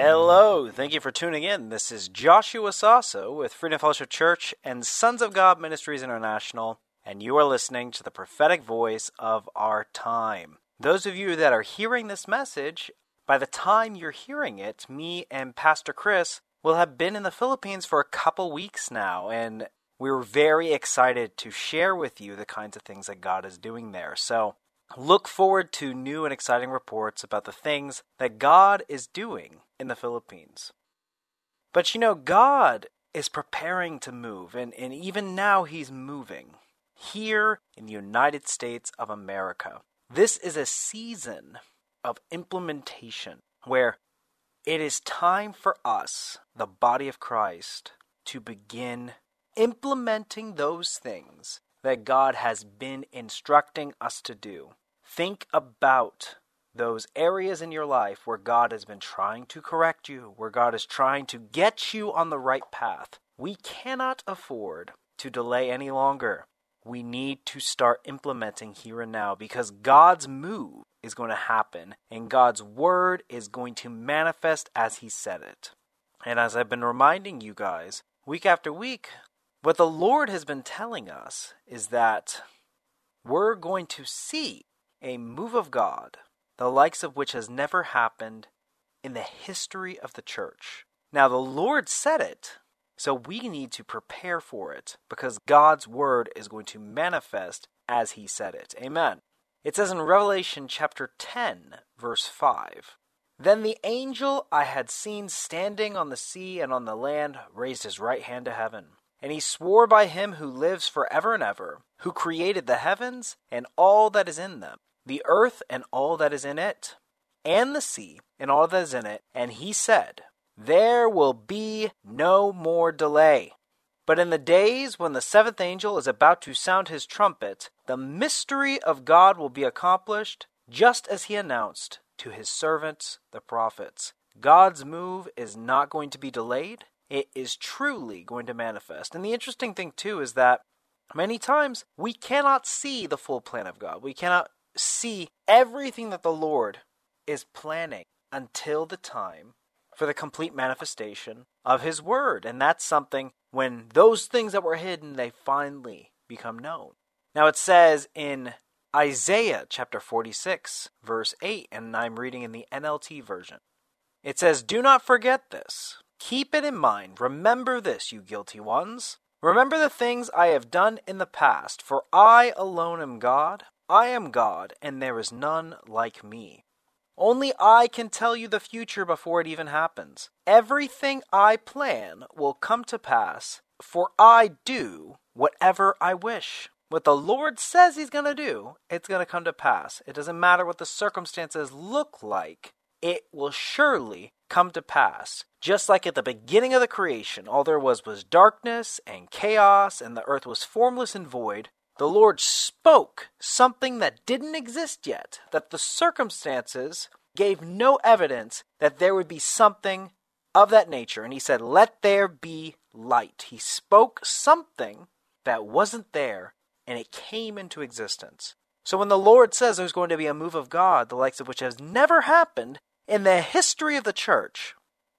Hello, thank you for tuning in. This is Joshua Sasso with Freedom Fellowship Church and Sons of God Ministries International, and you are listening to the prophetic voice of our time. Those of you that are hearing this message, by the time you're hearing it, me and Pastor Chris will have been in the Philippines for a couple weeks now, and we're very excited to share with you the kinds of things that God is doing there. So look forward to new and exciting reports about the things that God is doing in the Philippines. But you know, God is preparing to move, and, and even now He's moving here in the United States of America. This is a season of implementation where it is time for us, the body of Christ, to begin implementing those things that God has been instructing us to do. Think about those areas in your life where God has been trying to correct you, where God is trying to get you on the right path. We cannot afford to delay any longer. We need to start implementing here and now because God's move is going to happen and God's word is going to manifest as He said it. And as I've been reminding you guys, week after week, what the Lord has been telling us is that we're going to see a move of God, the likes of which has never happened in the history of the church. Now, the Lord said it, so we need to prepare for it because God's word is going to manifest as he said it. Amen. It says in Revelation chapter 10, verse 5 Then the angel I had seen standing on the sea and on the land raised his right hand to heaven. And he swore by him who lives forever and ever, who created the heavens and all that is in them, the earth and all that is in it, and the sea and all that is in it. And he said, There will be no more delay. But in the days when the seventh angel is about to sound his trumpet, the mystery of God will be accomplished, just as he announced to his servants, the prophets. God's move is not going to be delayed it is truly going to manifest. And the interesting thing, too, is that many times we cannot see the full plan of God. We cannot see everything that the Lord is planning until the time for the complete manifestation of His Word. And that's something when those things that were hidden, they finally become known. Now it says in Isaiah chapter 46, verse 8, and I'm reading in the NLT version. It says, Do not forget this Keep it in mind. Remember this, you guilty ones. Remember the things I have done in the past, for I alone am God. I am God, and there is none like me. Only I can tell you the future before it even happens. Everything I plan will come to pass, for I do whatever I wish. What the Lord says He's going to do, it's going to come to pass. It doesn't matter what the circumstances look like, it will surely come to pass. Just like at the beginning of the creation, all there was was darkness and chaos, and the earth was formless and void, the Lord spoke something that didn't exist yet, that the circumstances gave no evidence that there would be something of that nature. And he said, Let there be light. He spoke something that wasn't there, and it came into existence. So when the Lord says there's going to be a move of God, the likes of which has never happened, in the history of the church,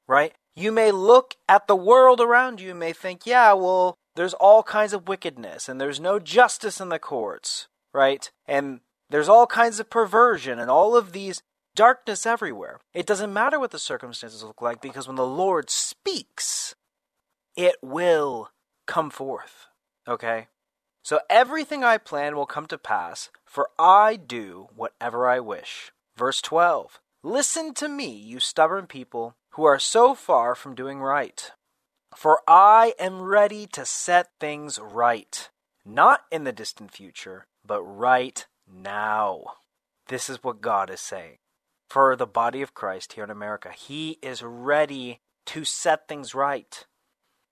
right? You may look at the world around you and may think, yeah, well, there's all kinds of wickedness and there's no justice in the courts, right? And there's all kinds of perversion and all of these darkness everywhere. It doesn't matter what the circumstances look like because when the Lord speaks, it will come forth. Okay? So everything I plan will come to pass, for I do whatever I wish. Verse 12 Listen to me, you stubborn people who are so far from doing right. For I am ready to set things right, not in the distant future, but right now. This is what God is saying. For the body of Christ here in America, He is ready to set things right.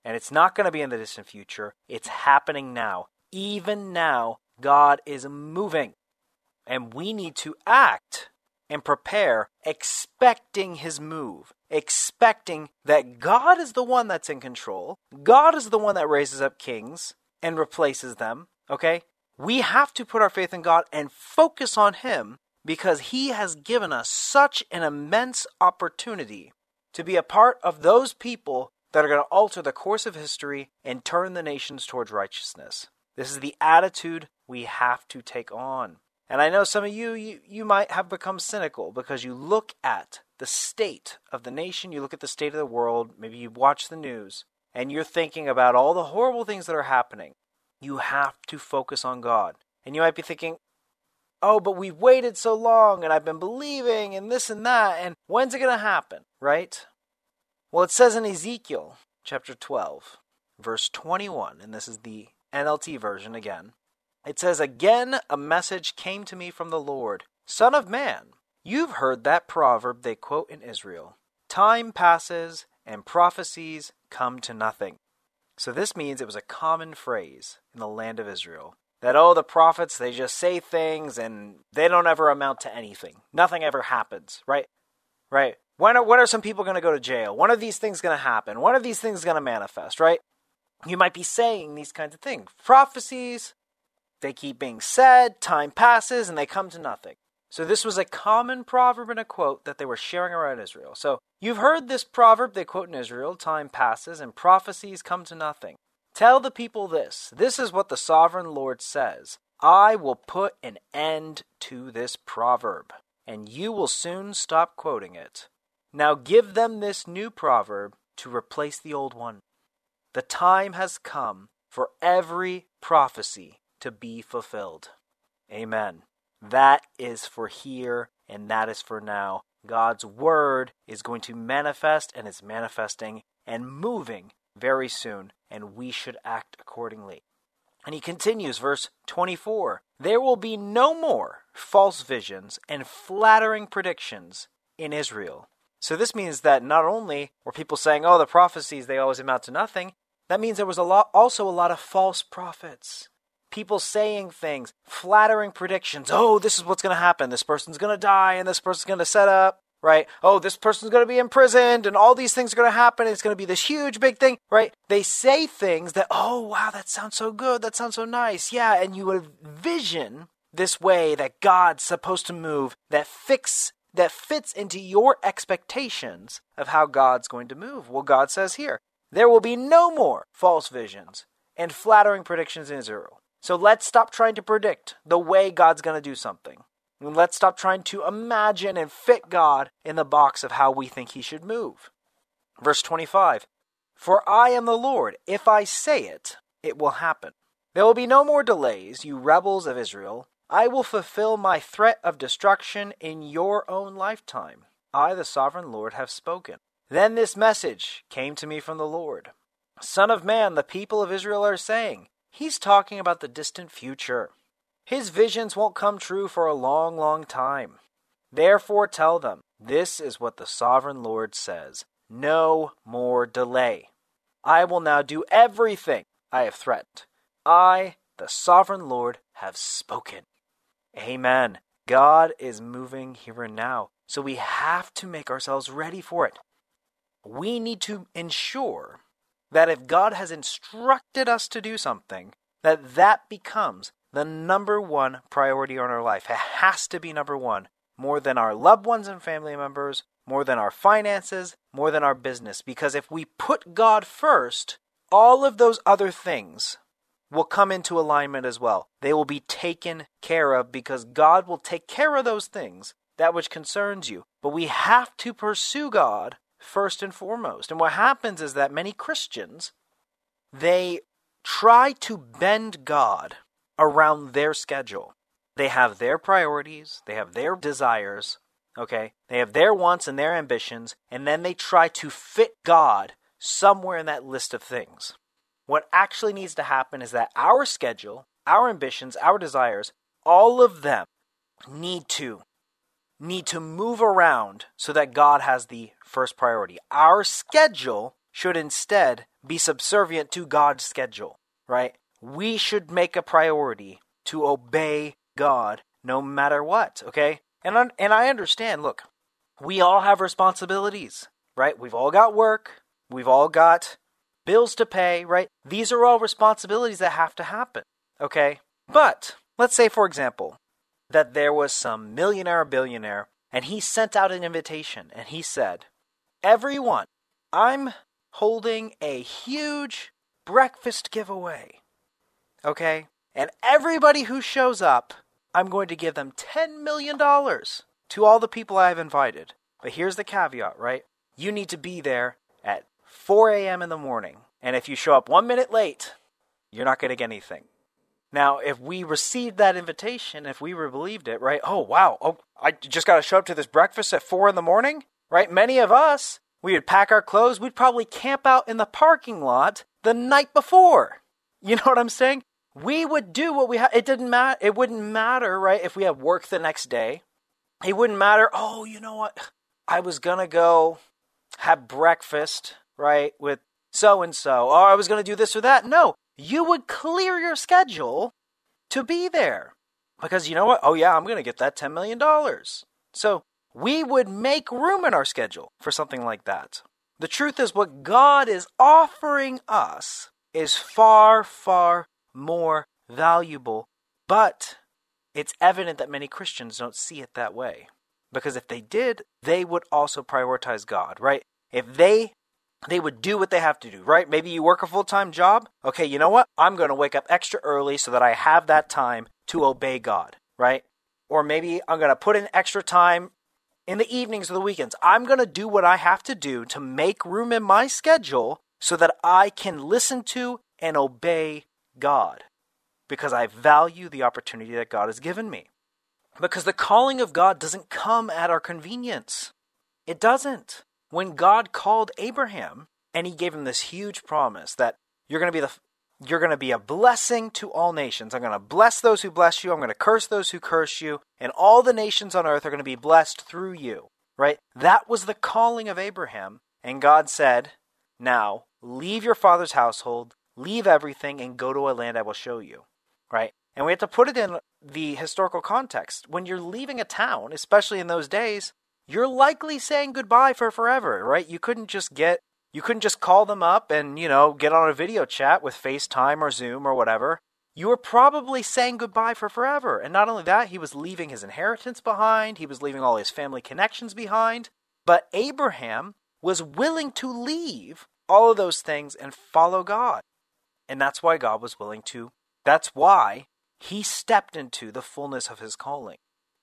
And it's not going to be in the distant future, it's happening now. Even now, God is moving. And we need to act and prepare, expecting his move, expecting that God is the one that's in control. God is the one that raises up kings and replaces them. Okay? We have to put our faith in God and focus on him because he has given us such an immense opportunity to be a part of those people that are going to alter the course of history and turn the nations towards righteousness. This is the attitude we have to take on. And I know some of you, you, you might have become cynical because you look at the state of the nation, you look at the state of the world, maybe you watch the news, and you're thinking about all the horrible things that are happening. You have to focus on God. And you might be thinking, oh, but we've waited so long and I've been believing and this and that, and when's it going to happen, right? Well, it says in Ezekiel chapter 12, verse 21, and this is the NLT version again. It says, Again, a message came to me from the Lord Son of man, you've heard that proverb they quote in Israel Time passes and prophecies come to nothing. So this means it was a common phrase in the land of Israel that, oh, the prophets, they just say things and they don't ever amount to anything. Nothing ever happens, right? Right. When are, when are some people going to go to jail? When are these things going to happen? When are these things going to manifest, right? You might be saying these kinds of things. Prophecies, they keep being said, time passes, and they come to nothing. So, this was a common proverb and a quote that they were sharing around Israel. So, you've heard this proverb they quote in Israel time passes and prophecies come to nothing. Tell the people this this is what the sovereign Lord says I will put an end to this proverb, and you will soon stop quoting it. Now give them this new proverb to replace the old one. The time has come for every prophecy to be fulfilled. Amen. That is for here and that is for now. God's word is going to manifest and is manifesting and moving very soon, and we should act accordingly. And he continues, verse 24 There will be no more false visions and flattering predictions in Israel. So this means that not only were people saying, oh, the prophecies, they always amount to nothing, that means there was a lot, also a lot of false prophets people saying things, flattering predictions. Oh, this is what's going to happen. This person's going to die and this person's going to set up, right? Oh, this person's going to be imprisoned and all these things are going to happen. It's going to be this huge big thing, right? They say things that, oh, wow, that sounds so good. That sounds so nice. Yeah. And you envision this way that God's supposed to move that fix that fits into your expectations of how God's going to move. Well, God says here, there will be no more false visions and flattering predictions in Israel. So let's stop trying to predict the way God's going to do something. And let's stop trying to imagine and fit God in the box of how we think he should move. Verse 25 For I am the Lord. If I say it, it will happen. There will be no more delays, you rebels of Israel. I will fulfill my threat of destruction in your own lifetime. I, the sovereign Lord, have spoken. Then this message came to me from the Lord Son of man, the people of Israel are saying, He's talking about the distant future. His visions won't come true for a long, long time. Therefore, tell them, this is what the sovereign Lord says no more delay. I will now do everything I have threatened. I, the sovereign Lord, have spoken. Amen. God is moving here and now, so we have to make ourselves ready for it. We need to ensure that if God has instructed us to do something, that that becomes the number one priority on our life. It has to be number one, more than our loved ones and family members, more than our finances, more than our business. Because if we put God first, all of those other things will come into alignment as well. They will be taken care of because God will take care of those things, that which concerns you. But we have to pursue God first and foremost. And what happens is that many Christians, they try to bend God around their schedule. They have their priorities, they have their desires, okay? They have their wants and their ambitions, and then they try to fit God somewhere in that list of things. What actually needs to happen is that our schedule, our ambitions, our desires, all of them need to need to move around so that God has the first priority. Our schedule should instead be subservient to God's schedule, right? We should make a priority to obey God no matter what, okay? And and I understand, look, we all have responsibilities, right? We've all got work, we've all got bills to pay, right? These are all responsibilities that have to happen, okay? But let's say for example that there was some millionaire billionaire and he sent out an invitation and he said, "Everyone, I'm holding a huge breakfast giveaway. Okay? And everybody who shows up I'm going to give them $10 million to all the people I've invited. But here's the caveat, right? You need to be there at 4 a.m. in the morning. And if you show up one minute late, you're not going to get anything. Now, if we received that invitation, if we believed it, right? Oh, wow. Oh, I just got to show up to this breakfast at 4 in the morning, right? Many of us, we would pack our clothes. We'd probably camp out in the parking lot the night before. You know what I'm saying? we would do what we had. It didn't matter. It wouldn't matter, right? If we had work the next day, it wouldn't matter. Oh, you know what? I was gonna go have breakfast, right, with so and so. Or oh, I was gonna do this or that. No, you would clear your schedule to be there because you know what? Oh yeah, I'm gonna get that ten million dollars. So we would make room in our schedule for something like that. The truth is, what God is offering us is far, far more valuable. But it's evident that many Christians don't see it that way. Because if they did, they would also prioritize God, right? If they they would do what they have to do, right? Maybe you work a full-time job. Okay, you know what? I'm going to wake up extra early so that I have that time to obey God, right? Or maybe I'm going to put in extra time in the evenings or the weekends. I'm going to do what I have to do to make room in my schedule so that I can listen to and obey God because I value the opportunity that God has given me. Because the calling of God doesn't come at our convenience. It doesn't. When God called Abraham and he gave him this huge promise that you're going to be the you're going to be a blessing to all nations. I'm going to bless those who bless you. I'm going to curse those who curse you. And all the nations on earth are going to be blessed through you. Right? That was the calling of Abraham. And God said, Now leave your father's household, leave everything and go to a land I will show you. Right? And we have to put it in the historical context. When you're leaving a town, especially in those days, you're likely saying goodbye for forever, right? You couldn't just get you couldn't just call them up and, you know, get on a video chat with FaceTime or Zoom or whatever. You were probably saying goodbye for forever. And not only that, he was leaving his inheritance behind, he was leaving all his family connections behind. But Abraham was willing to leave all of those things and follow God. And that's why God was willing to, that's why he stepped into the fullness of his calling.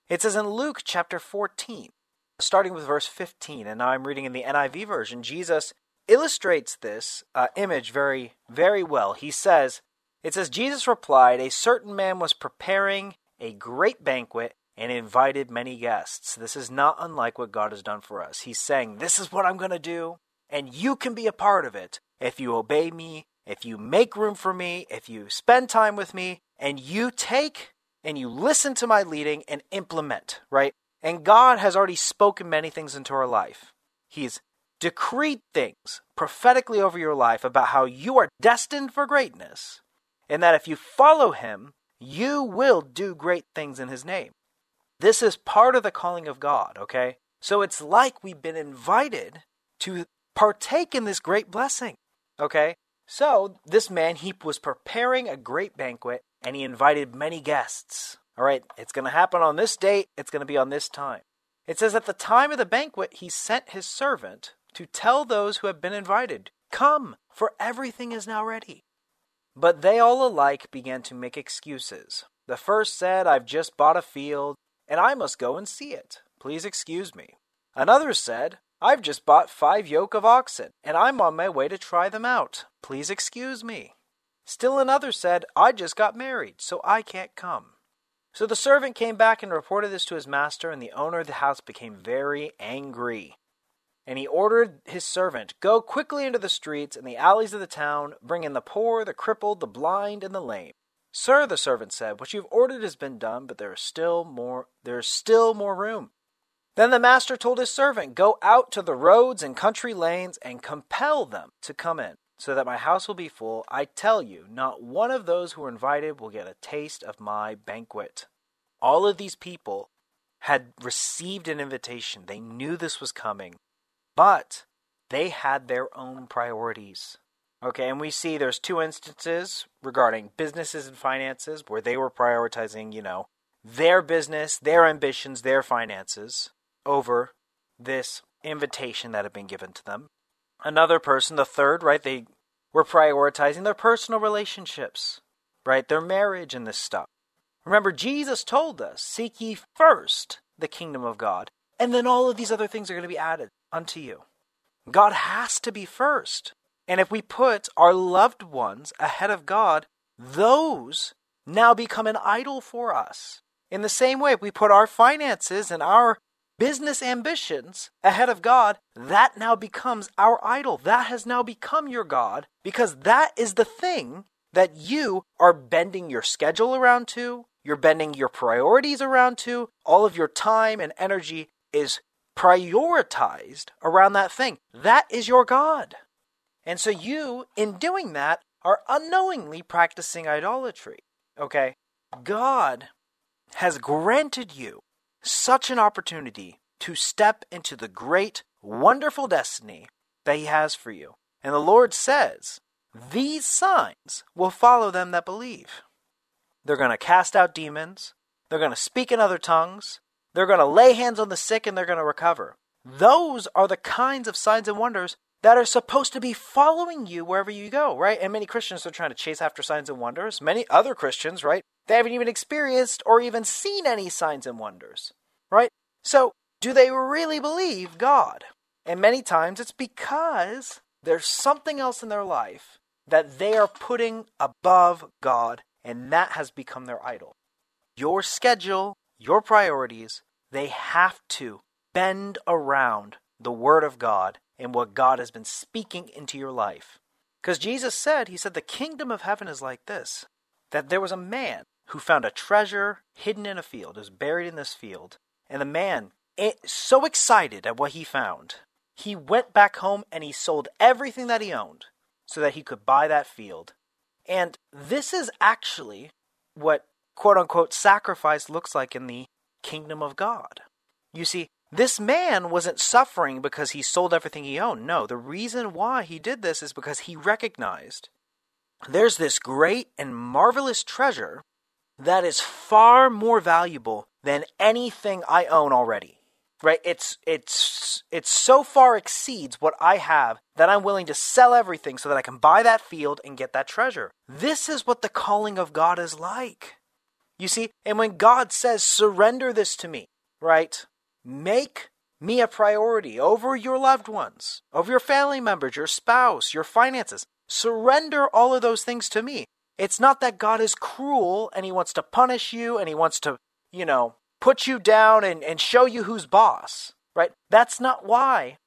It says in Luke chapter 14, starting with verse 15, and now I'm reading in the NIV version, Jesus illustrates this uh, image very, very well. He says, It says, Jesus replied, A certain man was preparing a great banquet and invited many guests. This is not unlike what God has done for us. He's saying, This is what I'm going to do, and you can be a part of it if you obey me if you make room for me, if you spend time with me, and you take and you listen to my leading and implement, right? And God has already spoken many things into our life. He's decreed things prophetically over your life about how you are destined for greatness, and that if you follow Him, you will do great things in His name. This is part of the calling of God, okay? So it's like we've been invited to partake in this great blessing, okay? So this man, he was preparing a great banquet and he invited many guests. All right, it's going to happen on this date, it's going to be on this time. It says at the time of the banquet, he sent his servant to tell those who have been invited, Come, for everything is now ready. But they all alike began to make excuses. The first said, I've just bought a field, and I must go and see it. Please excuse me. Another said, I've just bought five yoke of oxen, and I'm on my way to try them out. Please excuse me. Still another said, I just got married, so I can't come. So the servant came back and reported this to his master, and the owner of the house became very angry. And he ordered his servant, Go quickly into the streets and the alleys of the town, bring in the poor, the crippled, the blind, and the lame. Sir, the servant said, What you've ordered has been done, but there is still more there is still more room. Then the master told his servant, Go out to the roads and country lanes and compel them to come in, so that my house will be full. I tell you, not one of those who are invited will get a taste of my banquet. All of these people had received an invitation. They knew this was coming, but they had their own priorities. Okay, and we see there's two instances regarding businesses and finances where they were prioritizing, you know, their business, their ambitions, their finances over this invitation that had been given to them. Another person, the third, right, they were prioritizing their personal relationships, right, their marriage and this stuff. Remember, Jesus told us, Seek ye first the kingdom of God, and then all of these other things are going to be added unto you. God has to be first. And if we put our loved ones ahead of God, those now become an idol for us. In the same way, if we put our finances and our business ambitions ahead of God, that now becomes our idol. That has now become your God because that is the thing that you are bending your schedule around to, you're bending your priorities around to, all of your time and energy is prioritized around that thing. That is your God. And so you, in doing that, are unknowingly practicing idolatry. Okay? God has granted you such an opportunity to step into the great, wonderful destiny that He has for you. And the Lord says, These signs will follow them that believe. They're going to cast out demons, they're going to speak in other tongues, they're going to lay hands on the sick, and they're going to recover. Those are the kinds of signs and wonders that are supposed to be following you wherever you go, right? And many Christians are trying to chase after signs and wonders. Many other Christians, right? They haven't even experienced or even seen any signs and wonders, right? So, do they really believe God? And many times it's because there's something else in their life that they are putting above God, and that has become their idol. Your schedule, your priorities, they have to bend around the Word of God and what God has been speaking into your life. Because Jesus said, He said, the kingdom of heaven is like this that there was a man who found a treasure hidden in a field, it was buried in this field. And the man, eh, so excited at what he found, he went back home and he sold everything that he owned so that he could buy that field. And this is actually what quote unquote sacrifice looks like in the kingdom of God. You see, this man wasn't suffering because he sold everything he owned. No, the reason why he did this is because he recognized there's this great and marvelous treasure that is far more valuable than anything I own already. Right? It's it's it so far exceeds what I have that I'm willing to sell everything so that I can buy that field and get that treasure. This is what the calling of God is like. You see, and when God says surrender this to me, right? Make me a priority over your loved ones, over your family members, your spouse, your finances. Surrender all of those things to me. It's not that God is cruel and he wants to punish you and he wants to, you know, put you down and, and show you who's boss, right? That's not why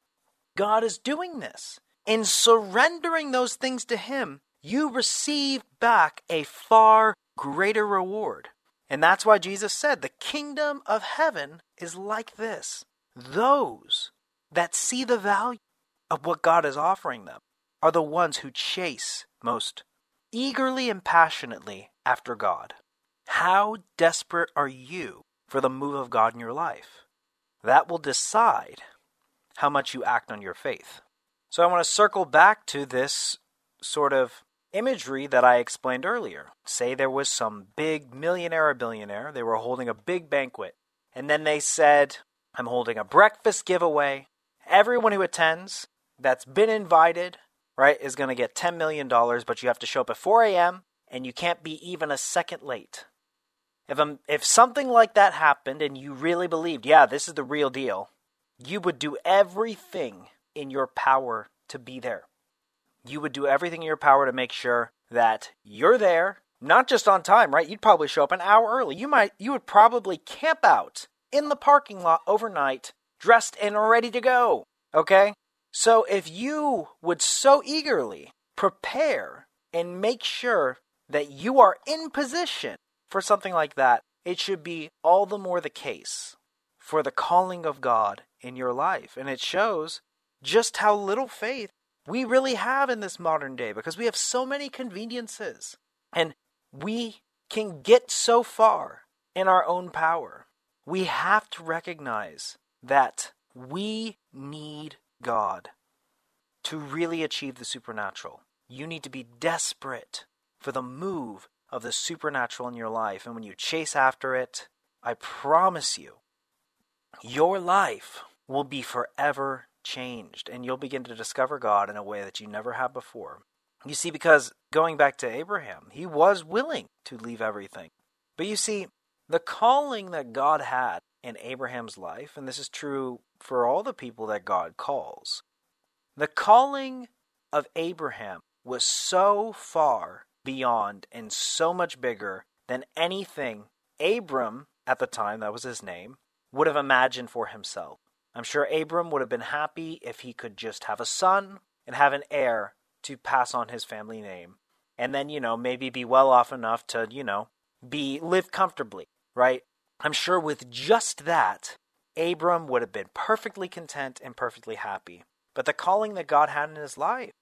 God is doing this. In surrendering those things to him, you receive back a far greater reward. And that's why Jesus said, The kingdom of heaven is like this. Those that see the value of what God is offering them are the ones who chase most eagerly and passionately after God. How desperate are you for the move of God in your life? That will decide how much you act on your faith. So I want to circle back to this sort of imagery that I explained earlier. Say there was some big millionaire or billionaire, they were holding a big banquet, and then they said, I'm holding a breakfast giveaway. Everyone who attends that's been invited, right, is going to get $10 million, but you have to show up at 4 a.m. and you can't be even a second late. If, um, if something like that happened and you really believed, yeah, this is the real deal, you would do everything in your power to be there you would do everything in your power to make sure that you're there, not just on time, right? You'd probably show up an hour early. You might you would probably camp out in the parking lot overnight, dressed and ready to go. Okay? So if you would so eagerly prepare and make sure that you are in position for something like that, it should be all the more the case for the calling of God in your life. And it shows just how little faith we really have in this modern day because we have so many conveniences and we can get so far in our own power. We have to recognize that we need God to really achieve the supernatural. You need to be desperate for the move of the supernatural in your life. And when you chase after it, I promise you, your life will be forever changed and you'll begin to discover God in a way that you never have before. You see, because going back to Abraham, he was willing to leave everything. But you see, the calling that God had in Abraham's life, and this is true for all the people that God calls, the calling of Abraham was so far beyond and so much bigger than anything Abram, at the time that was his name, would have imagined for himself. I'm sure Abram would have been happy if he could just have a son and have an heir to pass on his family name. And then, you know, maybe be well off enough to, you know, be live comfortably, right? I'm sure with just that, Abram would have been perfectly content and perfectly happy. But the calling that God had in his life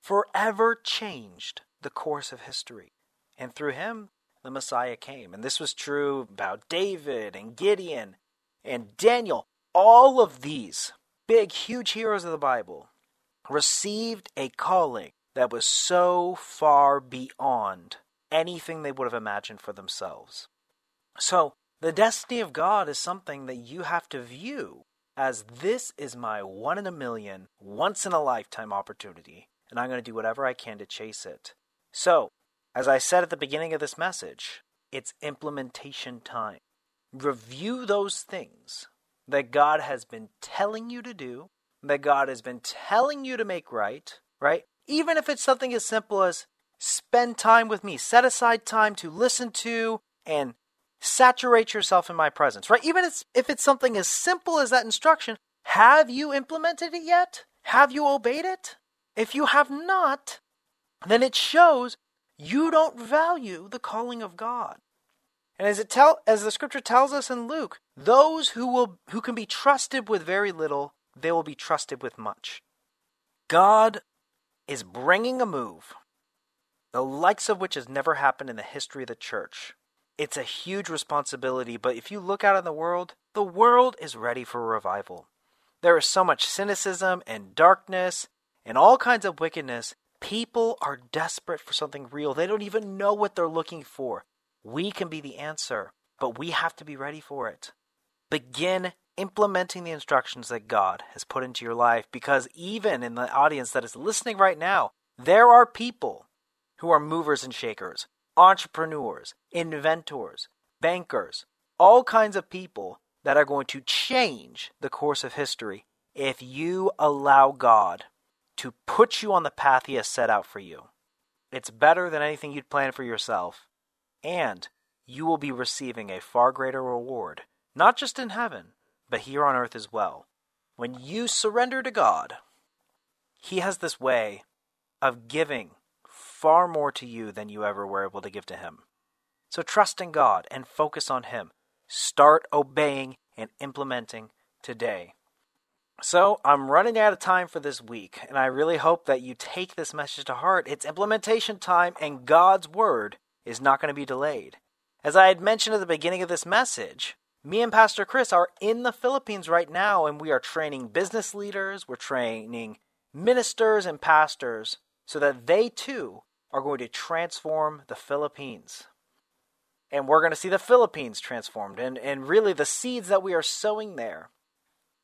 forever changed the course of history. And through him, the Messiah came. And this was true about David and Gideon and Daniel. All of these big, huge heroes of the Bible received a calling that was so far beyond anything they would have imagined for themselves. So, the destiny of God is something that you have to view as this is my one in a million, once in a lifetime opportunity, and I'm going to do whatever I can to chase it. So, as I said at the beginning of this message, it's implementation time. Review those things that God has been telling you to do, that God has been telling you to make right, right? Even if it's something as simple as spend time with me, set aside time to listen to and saturate yourself in my presence, right? Even if it's something as simple as that instruction, have you implemented it yet? Have you obeyed it? If you have not, then it shows you don't value the calling of God. And as it tell as the scripture tells us in Luke, those who will who can be trusted with very little, they will be trusted with much. God is bringing a move the likes of which has never happened in the history of the church. It's a huge responsibility, but if you look out in the world, the world is ready for a revival. There is so much cynicism and darkness and all kinds of wickedness. People are desperate for something real. They don't even know what they're looking for. We can be the answer, but we have to be ready for it. Begin implementing the instructions that God has put into your life because even in the audience that is listening right now, there are people who are movers and shakers, entrepreneurs, inventors, bankers, all kinds of people that are going to change the course of history if you allow God to put you on the path He has set out for you. It's better than anything you'd plan for yourself and you will be receiving a far greater reward, not just in heaven, but here on earth as well. When you surrender to God, He has this way of giving far more to you than you ever were able to give to Him. So trust in God and focus on Him. Start obeying and implementing today. So, I'm running out of time for this week, and I really hope that you take this message to heart. It's implementation time, and God's Word is not going to be delayed. As I had mentioned at the beginning of this message, me and Pastor Chris are in the Philippines right now, and we are training business leaders, we're training ministers and pastors so that they too are going to transform the Philippines. And we're going to see the Philippines transformed. And, and really, the seeds that we are sowing there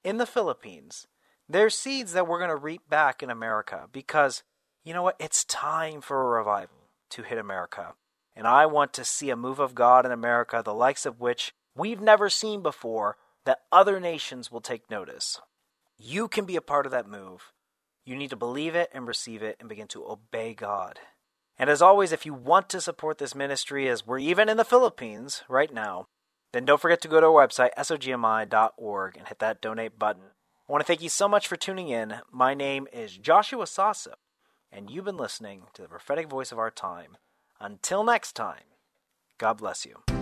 in the Philippines, they're seeds that we're going to reap back in America because, you know what? It's time for a revival to hit America. And I want to see a move of God in America, the likes of which we've never seen before, that other nations will take notice. You can be a part of that move. You need to believe it and receive it and begin to obey God. And as always, if you want to support this ministry, as we're even in the Philippines right now, then don't forget to go to our website, sogmi.org, and hit that donate button. I want to thank you so much for tuning in. My name is Joshua Sasso, and you've been listening to the prophetic voice of our time. Until next time, God bless you.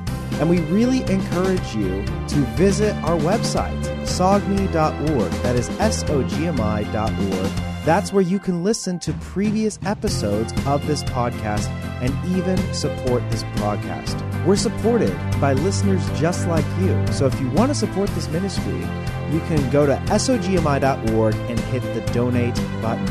And we really encourage you to visit our website, sogmi.org. That is S O G M I.org. That's where you can listen to previous episodes of this podcast and even support this broadcast. We're supported by listeners just like you. So if you want to support this ministry, you can go to sogmi.org and hit the donate button.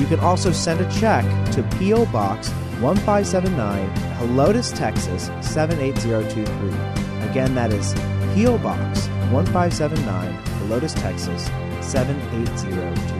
You can also send a check to P.O. Box 1579, Helotes, Texas 78023. Again, that is P.O. Box 1579, Helotes, Texas 78023.